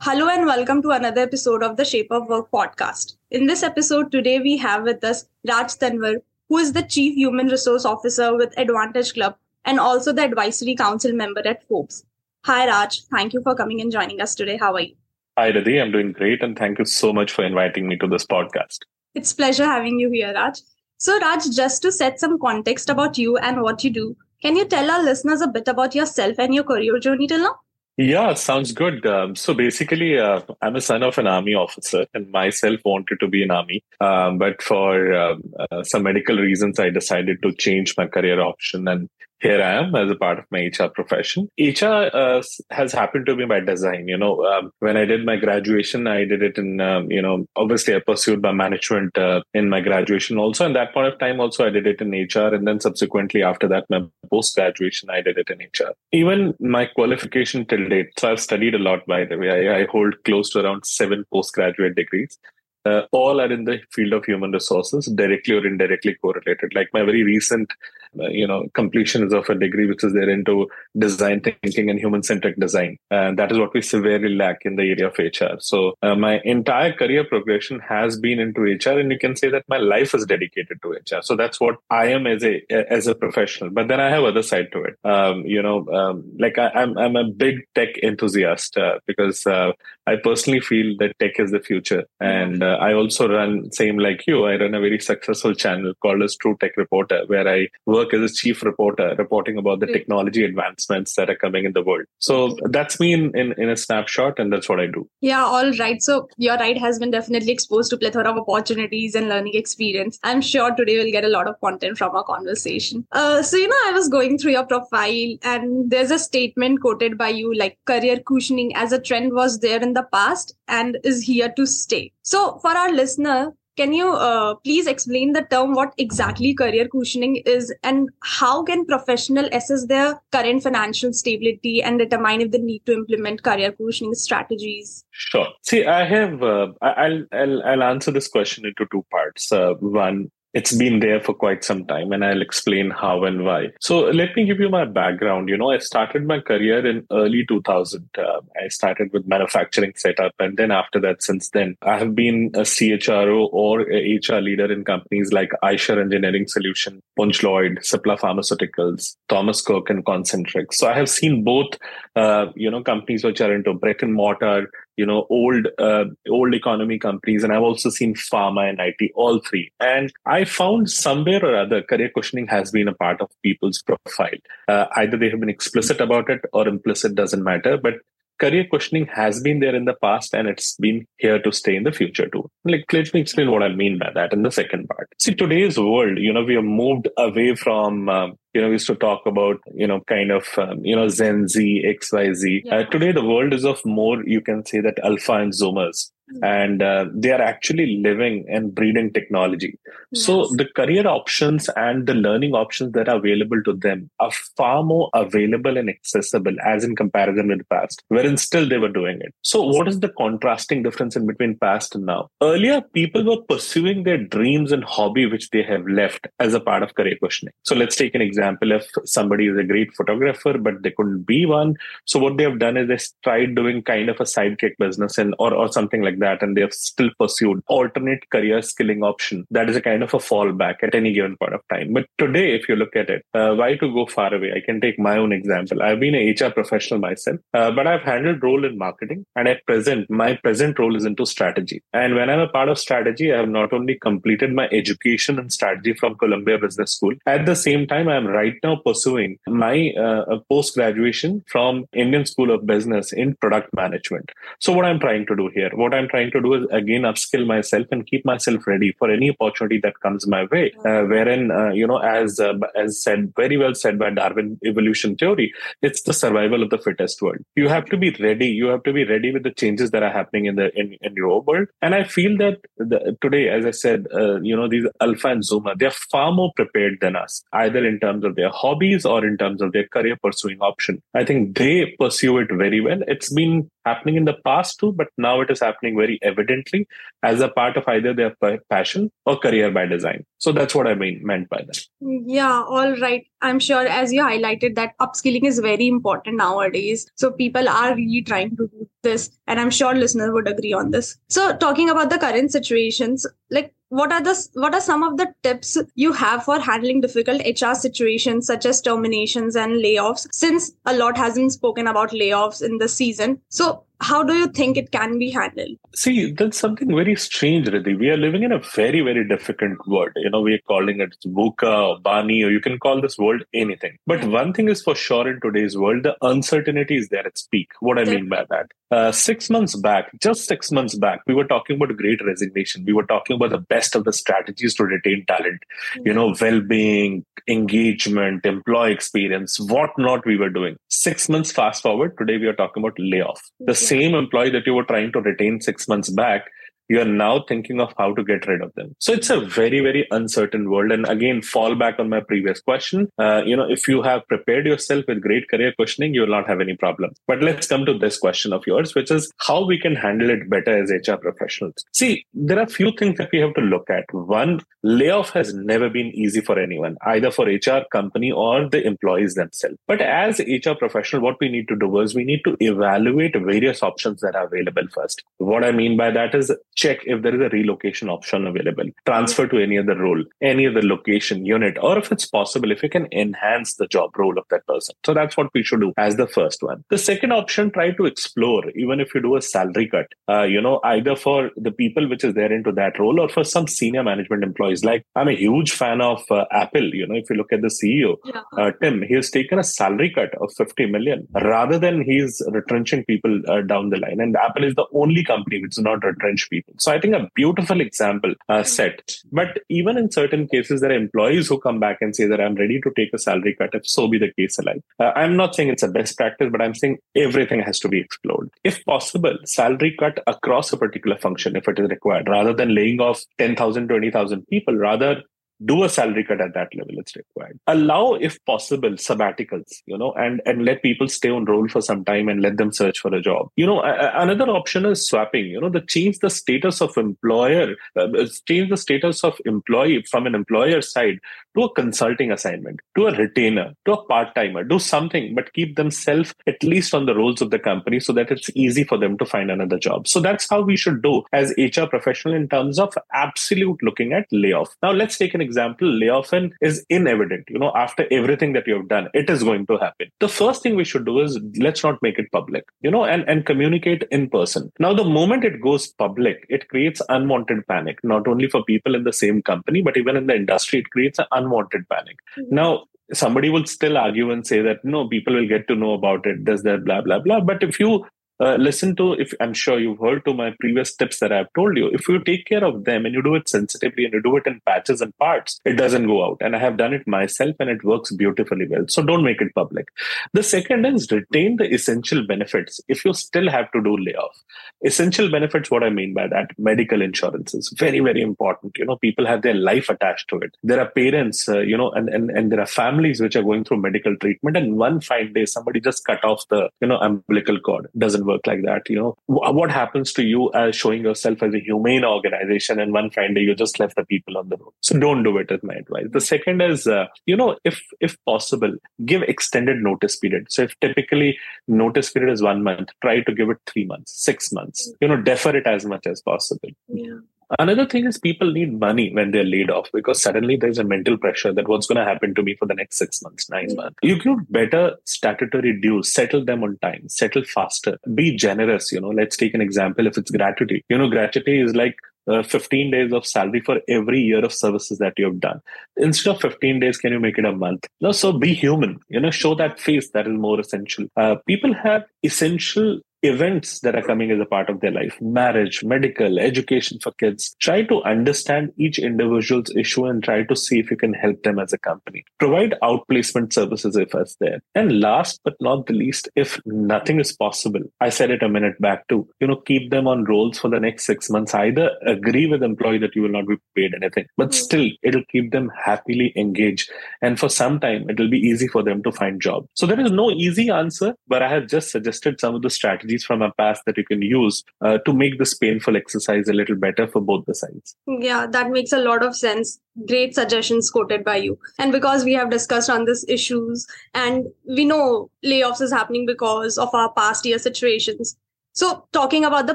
Hello and welcome to another episode of the Shape of Work podcast. In this episode today, we have with us Raj Tanwar, who is the Chief Human Resource Officer with Advantage Club and also the Advisory Council member at Forbes. Hi Raj, thank you for coming and joining us today. How are you? Hi Riddhi, I'm doing great and thank you so much for inviting me to this podcast. It's pleasure having you here, Raj. So Raj, just to set some context about you and what you do, can you tell our listeners a bit about yourself and your career journey till now? Yeah, sounds good. Um, so basically, uh, I'm a son of an army officer, and myself wanted to be an army. Um, but for um, uh, some medical reasons, I decided to change my career option and here I am as a part of my HR profession. HR uh, has happened to me by design. You know, um, when I did my graduation, I did it in, um, you know, obviously I pursued my management uh, in my graduation also. And that point of time, also, I did it in HR. And then subsequently, after that, my post graduation, I did it in HR. Even my qualification till date. So I've studied a lot, by the way. I, I hold close to around seven postgraduate degrees. Uh, all are in the field of human resources, directly or indirectly correlated. Like my very recent you know completion of a degree which is there into design thinking and human centric design. And that is what we severely lack in the area of hr so uh, my entire career progression has been into hr and you can say that my life is dedicated to hr so that's what i am as a as a professional. But then i have other side to it. Um, you know um, like I, am I'm, I'm a big tech enthusiast uh, because uh, i personally feel that tech is the future. And uh, i also run same like you i run a very successful channel called as true tech reporter where i work work as a chief reporter, reporting about the technology advancements that are coming in the world. So that's me in, in, in a snapshot, and that's what I do. Yeah, all right. So your ride has been definitely exposed to plethora of opportunities and learning experience. I'm sure today we'll get a lot of content from our conversation. Uh, so you know, I was going through your profile, and there's a statement quoted by you like career cushioning as a trend was there in the past and is here to stay. So for our listener, can you uh, please explain the term what exactly career cushioning is and how can professional assess their current financial stability and determine if they need to implement career cushioning strategies? Sure. See, I have. Uh, I'll, I'll I'll answer this question into two parts. Uh, one, it's been there for quite some time and i'll explain how and why. So let me give you my background. You know i started my career in early 2000 uh, i started with manufacturing setup and then after that since then i have been a chro or a hr leader in companies like Eicher engineering solution Punj Lloyd cipla pharmaceuticals thomas cook and concentrix. So i have seen both uh, you know companies which are into brick and mortar you know old uh, old economy companies and i've also seen pharma and it all three. And i found somewhere or other career cushioning has been a part of people's profile. Uh, either they have been explicit about it or implicit doesn't matter but career cushioning has been there in the past and it's been here to stay in the future too. Like, let me explain what I mean by that in the second part. See, today's world, you know, we have moved away from, um, you know, we used to talk about, you know, kind of, um, you know, Gen Z, XYZ. Yeah. Uh, today, the world is of more, you can say that alpha and zoomers. Hmm. and uh, they are actually living and breeding technology. Yes. So the career options and the learning options that are available to them are far more available and accessible as in comparison with the past, wherein still they were doing it. So what is the contrasting difference in between past and now? Earlier, people were pursuing their dreams and hobby, which they have left as a part of career cushioning. So let's take an example. If somebody is a great photographer, but they couldn't be one. So what they have done is they tried doing kind of a sidekick business and or, or something like that and they have still pursued alternate career skilling option. That is a kind of a fallback at any given point of time. But today if you look at it uh, why to go far away? I can take my own example. I've been a hr professional myself uh, but i've handled role in marketing and at present my present role is into strategy. And when i'm a part of strategy i have not only completed my education and strategy from columbia business school at the same time i'm right now pursuing my uh, post graduation from indian school of business in product management. So what i'm trying to do here what i'm I'm trying to do is again upskill myself and keep myself ready for any opportunity that comes my way. Uh, wherein, uh, you know, as uh, as said very well said by Darwin evolution theory, it's the survival of the fittest world. You have to be ready. You have to be ready with the changes that are happening in the in, in your world. And I feel that the, today, as I said, uh, you know, these alpha and zoomer, they're far more prepared than us, either in terms of their hobbies or in terms of their career pursuing option. I think they pursue it very well. It's been happening in the past too, but now it is happening very evidently as a part of either their passion or career by design. So that's what I mean meant by that. Yeah, all right. I'm sure as you highlighted that upskilling is very important nowadays. So people are really trying to do this. And I'm sure listeners would agree on this. So talking about the current situations, like what are the what are some of the tips you have for handling difficult hr situations such as terminations and layoffs since a lot has been spoken about layoffs in the season? So how do you think it can be handled? See, that's something very strange, Riddhi. We are living in a very, very difficult world. You know, we are calling it VUCA or Bani, or you can call this world anything. But one thing is for sure in today's world, the uncertainty is there at peak. What I mean by that. Uh, six months back, just six months back, we were talking about great resignation. We were talking about the best of the strategies to retain talent, you know, well being, engagement, employee experience, what not we were doing. Six months fast forward, today we are talking about layoff. The same employee that you were trying to retain six months back you are now thinking of how to get rid of them. So it's a very, very uncertain world. And again, fall back on my previous question. Uh, you know, if you have prepared yourself with great career cushioning you will not have any problem. But let's come to this question of yours, which is how we can handle it better as HR professionals. See, there are a few things that we have to look at. One, layoff has never been easy for anyone, either for HR company or the employees themselves. But as HR professional, what we need to do is we need to evaluate various options that are available first. What I mean by that is check if there is a relocation option available, transfer to any other role, any other location, unit, or if it's possible, if you can enhance the job role of that person. So that's what we should do as the first one. The second option, try to explore, even if you do a salary cut, uh, you know, either for the people which is there into that role or for some senior management employees. Like I'm a huge fan of uh, Apple. You know, if you look at the CEO, yeah. uh, Tim, he has taken a salary cut of 50 million rather than he's retrenching people uh, down the line. And Apple is the only company which does not retrench people. So I think a beautiful example uh, set. But even in certain cases, there are employees who come back and say that I'm ready to take a salary cut if so be the case alike. Uh, I'm not saying it's a best practice, but I'm saying everything has to be explored. If possible, salary cut across a particular function if it is required, rather than laying off 10,000, 20,000 people, rather do a salary cut at that level it's required. Allow if possible sabbaticals you know and and let people stay on roll for some time and let them search for a job. You know another option is swapping you know the change the status of employer uh, change the status of employee from an employer side to a consulting assignment to a retainer to a part-timer do something but keep themselves at least on the rolls of the company so that it's easy for them to find another job. So that's how we should do as hr professional in terms of absolute looking at layoff. Now let's take an example, layoff is inevident. You know, after everything that you have done, it is going to happen. The first thing we should do is let's not make it public, you know, and, and communicate in person. Now, the moment it goes public, it creates unwanted panic, not only for people in the same company, but even in the industry, it creates an unwanted panic. Mm-hmm. Now, somebody will still argue and say that no people will get to know about it does that blah blah blah but if you uh, listen to if i'm sure you've heard to my previous tips that i've told you. If you take care of them and you do it sensitively and you do it in patches and parts it doesn't go out. And i have done it myself and it works beautifully well. So don't make it public. The second is retain the essential benefits if you still have to do layoff. Essential benefits what i mean by that medical insurance is very very important. You know people have their life attached to it. There are parents uh, you know and, and and there are families which are going through medical treatment and one fine day somebody just cut off the you know umbilical cord. Doesn't work like that. You know, what happens to you as showing yourself as a humane organization and one fine day you just left the people on the road. So don't do it is my advice. The second is, uh, you know, if, if possible, give extended notice period. So if typically notice period is one month, try to give it three months, six months, you know, defer it as much as possible. Yeah. Another thing is people need money when they're laid off because suddenly there's a mental pressure that what's going to happen to me for the next six months, nine months. You give better statutory dues, settle them on time, settle faster, be generous. You know, let's take an example. If it's gratuity, you know, gratuity is like uh, 15 days of salary for every year of services that you have done. Instead of 15 days, can you make it a month? No, so be human. You know, show that face that is more essential. Uh, people have essential events that are coming as a part of their life marriage medical education for kids try to understand each individual's issue and try to see if you can help them as a company. Provide outplacement services if it's there. And last but not the least if nothing is possible i said it a minute back too you know keep them on roles for the next six months. Either agree with employee that you will not be paid anything but hmm. still it'll keep them happily engaged. And for some time it will be easy for them to find job. So there is no easy answer but i have just suggested some of the strategies strategies from our past that you can use uh, to make this painful exercise a little better for both the sides. Yeah, that makes a lot of sense. Great suggestions quoted by you. And because we have discussed on these issues and we know layoffs is happening because of our past year situations. So, talking about the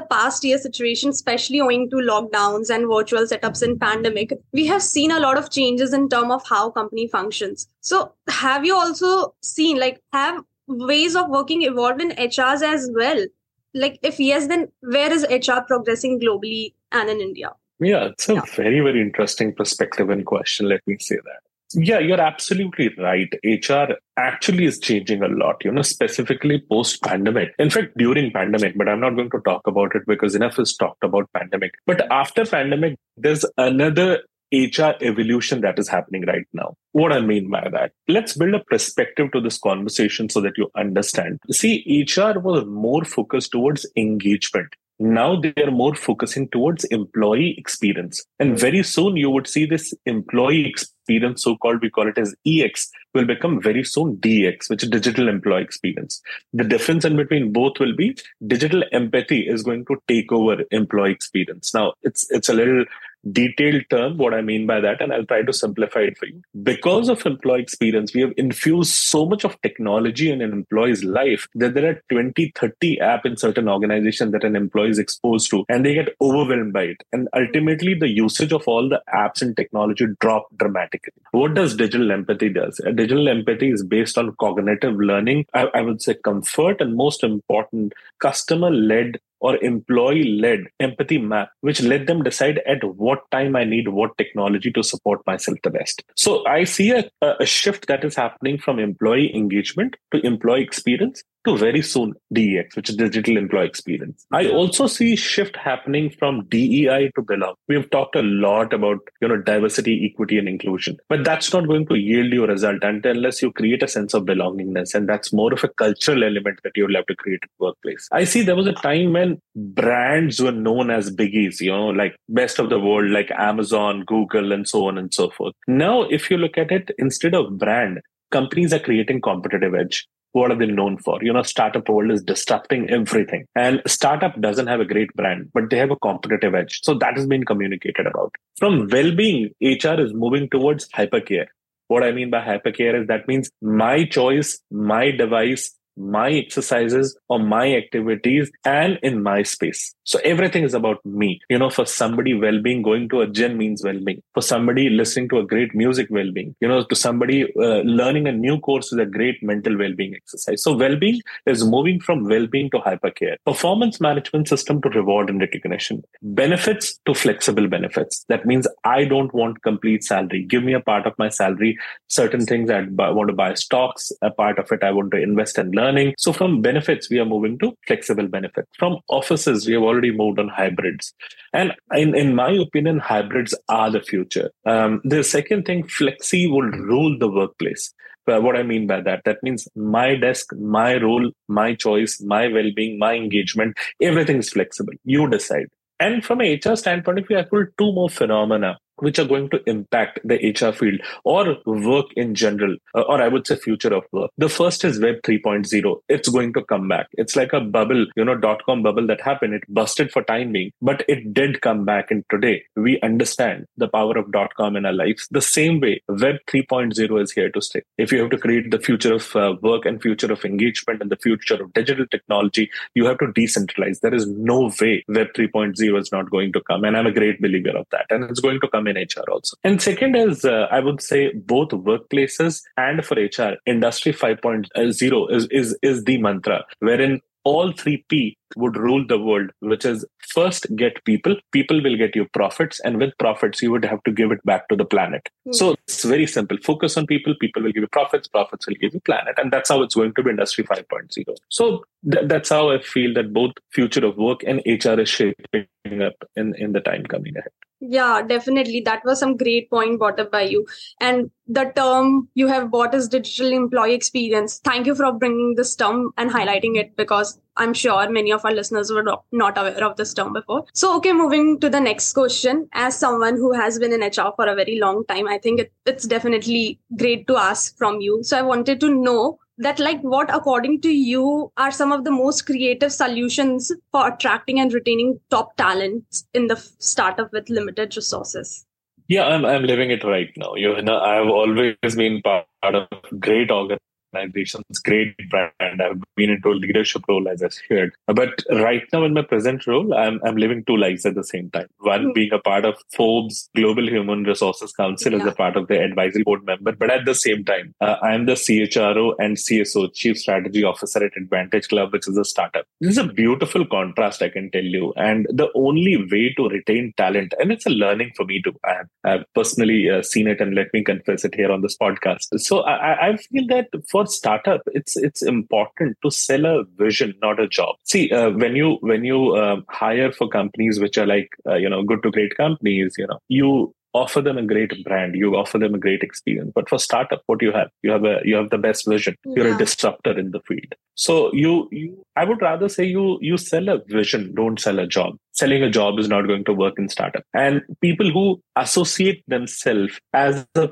past year situation, especially owing to lockdowns and virtual setups in pandemic, we have seen a lot of changes in terms of how company functions. So, have you also seen like have ways of working evolved in HRs as well? Like, if yes, then where is HR progressing globally and in India? Yeah, it's a yeah. very, very interesting perspective and question. Let me say that. Yeah, you're absolutely right. HR actually is changing a lot, you know, specifically post pandemic. In fact, during pandemic, but I'm not going to talk about it because enough is talked about pandemic. But after pandemic, there's another HR evolution that is happening right now. What I mean by that, let's build a perspective to this conversation so that you understand. See, HR was more focused towards engagement. Now they are more focusing towards employee experience. And very soon you would see this employee experience, so called, we call it as EX, will become very soon DX, which is digital employee experience. The difference in between both will be digital empathy is going to take over employee experience. Now it's it's a little detailed term what I mean by that, and I'll try to simplify it for you. Because of employee experience, we have infused so much of technology in an employee's life that there are 20, 30 app in certain organizations that an employee is exposed to, and they get overwhelmed by it. And ultimately, the usage of all the apps and technology drop dramatically. What does digital empathy does? Digital empathy is based on cognitive learning. I, I would say comfort and most important, customer-led or employee led empathy map, which let them decide at what time I need what technology to support myself the best. So I see a, a shift that is happening from employee engagement to employee experience to very soon DEX, which is digital employee experience. I also see shift happening from DEI to belong. We've talked a lot about, you know, diversity, equity, and inclusion, but that's not going to yield you a result unless you create a sense of belongingness. And that's more of a cultural element that you'll have to create in workplace. I see there was a time when brands were known as biggies, you know, like best of the world, like Amazon, Google, and so on and so forth. Now, if you look at it, instead of brand, companies are creating competitive edge what are they known for? You know, startup world is disrupting everything. And startup doesn't have a great brand, but they have a competitive edge. So that has been communicated about. From well-being, HR is moving towards hypercare. What I mean by hypercare is that means my choice, my device, my exercises or my activities and in my space. So everything is about me. You know, for somebody, well being, going to a gym means well being. For somebody, listening to a great music, well being. You know, to somebody, uh, learning a new course is a great mental well being exercise. So well being is moving from well being to hypercare. Performance management system to reward and recognition. Benefits to flexible benefits. That means I don't want complete salary. Give me a part of my salary. Certain things I want to buy stocks. A part of it I want to invest and learn learning. So from benefits, we are moving to flexible benefits. From offices, we have already moved on hybrids. And in, in my opinion, hybrids are the future. Um, the second thing, flexi will rule the workplace. But what I mean by that, that means my desk, my role, my choice, my well-being, my engagement, everything is flexible. You decide. And from HR standpoint, if you have two more phenomena which are going to impact the HR field or work in general, uh, or I would say future of work. The first is Web 3.0. It's going to come back. It's like a bubble, you know, dot com bubble that happened. It busted for time being, but it did come back. And today we understand the power of dot com in our lives. The same way Web 3.0 is here to stay. If you have to create the future of uh, work and future of engagement and the future of digital technology, you have to decentralize. There is no way Web 3.0 is not going to come. And I'm a great believer of that. And it's going to come in HR also. And second is, uh, I would say both workplaces and for HR, industry 5.0 is, is, is the mantra wherein all three P would rule the world, which is first get people, people will get you profits, and with profits, you would have to give it back to the planet. Mm. So it's very simple. Focus on people, people will give you profits, profits will give you planet. And that's how it's going to be Industry 5.0. So th- that's how I feel that both future of work and HR is shaping up in, in the time coming ahead. Yeah, definitely. That was some great point brought up by you. And the term you have bought is digital employee experience. Thank you for bringing this term and highlighting it because I'm sure many of our listeners were not aware of this term before. So, okay, moving to the next question. As someone who has been in HR for a very long time, I think it, it's definitely great to ask from you. So, I wanted to know that like what according to you are some of the most creative solutions for attracting and retaining top talents in the startup with limited resources? Yeah i'm, I'm living it right now. You know i've always been part of great organizations organizations, great brand. I've been into a leadership role, as I shared. But right now, in my present role, I'm, I'm living two lives at the same time. One being a part of Forbes Global Human Resources Council yeah. as a part of the advisory board member. But at the same time, uh, I'm the CHRO and CSO, Chief Strategy Officer at Advantage Club, which is a startup. This is a beautiful contrast, I can tell you. And the only way to retain talent, and it's a learning for me too. I have, I've personally uh, seen it, and let me confess it here on this podcast. So I, I feel that for for startup it's it's important to sell a vision not a job. See uh, when you when you uh, hire for companies which are like uh, you know good to great companies you know you offer them a great brand you offer them a great experience. But for startup what you have? You have a you have the best vision. Yeah. you're a disruptor in the field. So you you i would rather say you you sell a vision don't sell a job. Selling a job is not going to work in startup. And people who associate themselves as a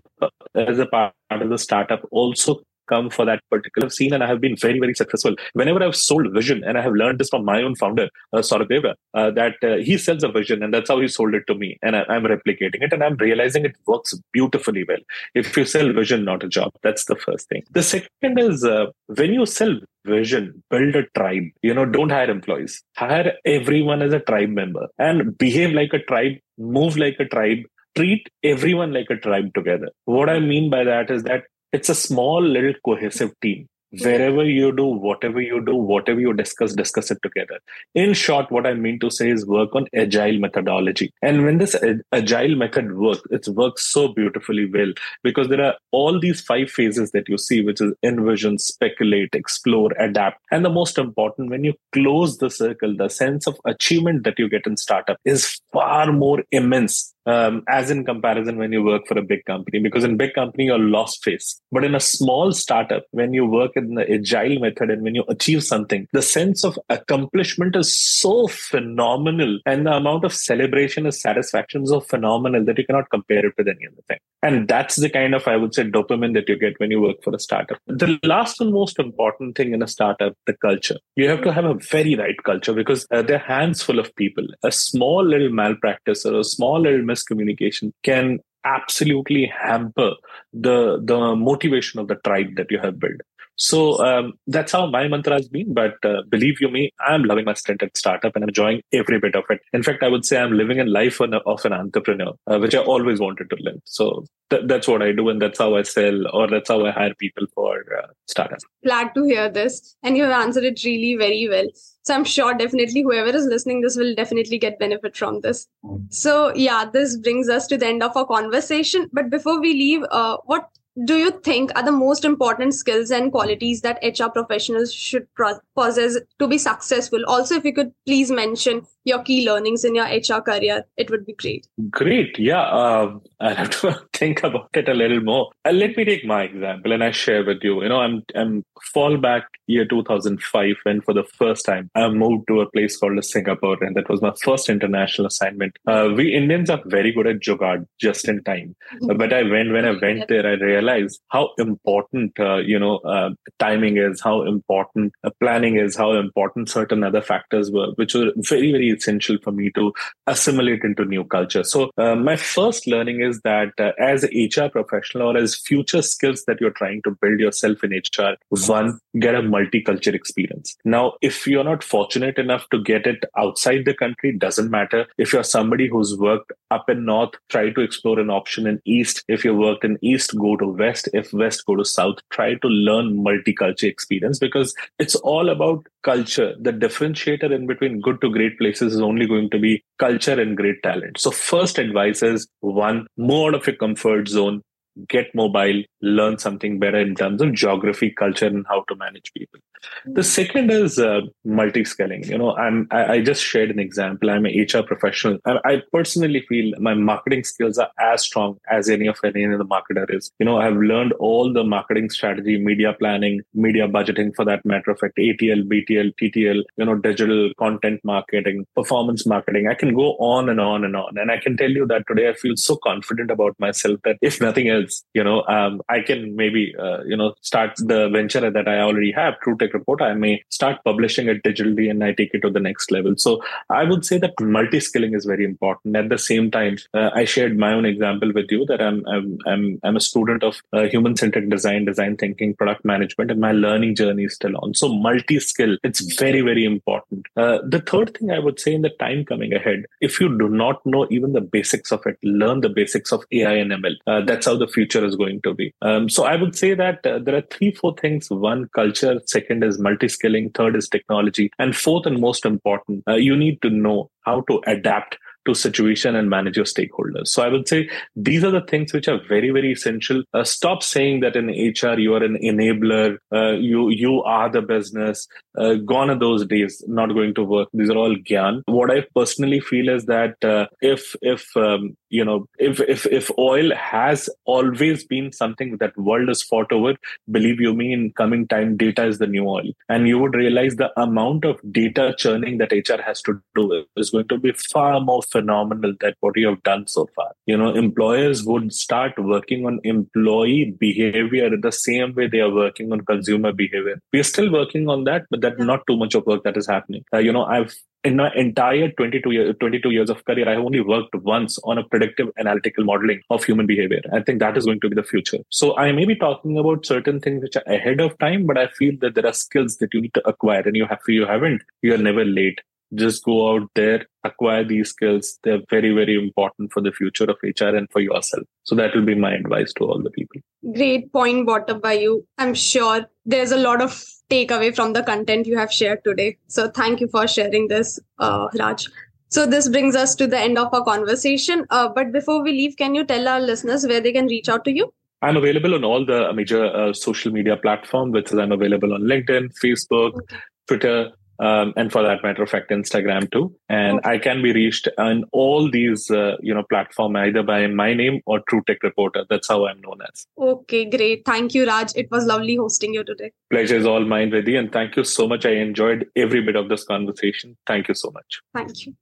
as a part of the startup also come for that particular scene and I have been very, very successful. Whenever I've sold vision, and I have learned this from my own founder, uh, Saurabh uh, that uh, he sells a vision and that's how he sold it to me. And I, am replicating it and I'm realizing it works beautifully well. If you sell vision, not a job, that's the first thing. The second is uh, when you sell vision, build a tribe. You know, don't hire employees. Hire everyone as a tribe member and behave like a tribe, move like a tribe, treat everyone like a tribe together. What I mean by that is that it's a small little cohesive team. Wherever you do whatever you do whatever you discuss discuss it together. In short what i mean to say is work on agile methodology. And when this agile method works it works so beautifully well because there are all these five phases that you see which is envision speculate explore adapt. And the most important when you close the circle the sense of achievement that you get in startup is far more immense um, as in comparison when you work for a big company because in big company you're lost face. But in a small startup when you work in the agile method and when you achieve something the sense of accomplishment is so phenomenal and the amount of celebration and satisfaction is so phenomenal that you cannot compare it with any other thing and that's the kind of i would say dopamine that you get when you work for a startup. The last and most important thing in a startup the culture. You have to have a very right culture because uh, they're hands full of people. A small little malpractice or a small little miscommunication can absolutely hamper the the motivation of the tribe that you have built so um, that's how my mantra has been. But uh, believe you me, I'm loving my stint at startup and I'm enjoying every bit of it. In fact, I would say I'm living a life of an entrepreneur, uh, which I always wanted to live. So th- that's what I do, and that's how I sell, or that's how I hire people for uh, startups. Glad to hear this, and you have answered it really very well. So I'm sure definitely whoever is listening, this will definitely get benefit from this. So yeah, this brings us to the end of our conversation. But before we leave, uh, what do you think are the most important skills and qualities that HR professionals should possess to be successful? Also, if you could please mention your key learnings in your HR career, it would be great. Great. Yeah. Um, i have to think about it a little more. Uh, let me take my example and I share with you. You know, I'm, I'm fall back year 2005 when for the first time I moved to a place called Singapore and that was my first international assignment. Uh, we Indians are very good at jugaad just in time. Mm-hmm. But I went, when I went there, I realized how important, uh, you know, uh, timing is, how important uh, planning is, how important certain other factors were, which were very, very essential for me to assimilate into new culture. So uh, my first learning is that uh, as HR professional or as future skills that you're trying to build yourself in HR, one, get a multicultural experience. Now, if you're not fortunate enough to get it outside the country, doesn't matter. If you're somebody who's worked up in North, try to explore an option in East. If you worked in East, go to West. If West, go to South. Try to learn multicultural experience because it's all about culture. The differentiator in between good to great places is only going to be culture and great talent. So first advice is one, move out of your comfort zone, get mobile, learn something better in terms of geography, culture, and how to manage people. The second is uh, multi-skilling. You know, I'm I, I, just shared an example. I'm an HR professional. I, I, personally feel my marketing skills are as strong as any of any other marketer is. You know, I've learned all the marketing strategy, media planning, media budgeting, for that matter of fact, ATL, BTL, TTL. You know, digital content marketing, performance marketing. I can go on and on and on. And I can tell you that today I feel so confident about myself that if nothing else, you know, um, I can maybe uh, you know start the venture that I already have, True Tech Report. I may start publishing it digitally, and I take it to the next level. So I would say that multi skilling is very important. At the same time, uh, I shared my own example with you that I'm I'm I'm, I'm a student of uh, human centered design, design thinking, product management, and my learning journey is still on. So multi skill, it's very very important. Uh, the third thing I would say in the time coming ahead, if you do not know even the basics of it, learn the basics of AI and ML. Uh, that's how the future is going to be. Um, so I would say that uh, there are three, four things. One, culture. Second is multi-skilling. Third is technology. And fourth and most important, uh, you need to know how to adapt to situation and manage your stakeholders. So I would say these are the things which are very, very essential. Uh, stop saying that in HR you are an enabler, uh, you you are the business. Uh, gone are those days. Not going to work. These are all gyan. What I personally feel is that uh, if if um, you know if if if oil has always been something that world has fought over, believe you me, in coming time, data is the new oil, and you would realize the amount of data churning that HR has to do is going to be far more phenomenal that what you have done so far. You know, employers would start working on employee behavior the same way they are working on consumer behavior. We are still working on that, but that's not too much of work that is happening. Uh, you know, I've in my entire 22, year, 22 years of career, I have only worked once on a predictive analytical modeling of human behavior. I think that is going to be the future. So I may be talking about certain things which are ahead of time, but I feel that there are skills that you need to acquire and you have, you haven't, you're never late just go out there, acquire these skills. They're very, very important for the future of HR and for yourself. So that will be my advice to all the people. Great point brought up by you. I'm sure there's a lot of takeaway from the content you have shared today. So thank you for sharing this, uh, Raj. So this brings us to the end of our conversation. Uh, but before we leave, can you tell our listeners where they can reach out to you? I'm available on all the major uh, social media platforms, which is I'm available on LinkedIn, Facebook, okay. Twitter, um, and for that matter of fact, Instagram too. And okay. I can be reached on all these, uh, you know, platform either by my name or True Tech Reporter. That's how I'm known as. Okay, great. Thank you, Raj. It was lovely hosting you today. Pleasure is all mine, Vidhi, and thank you so much. I enjoyed every bit of this conversation. Thank you so much. Thank you.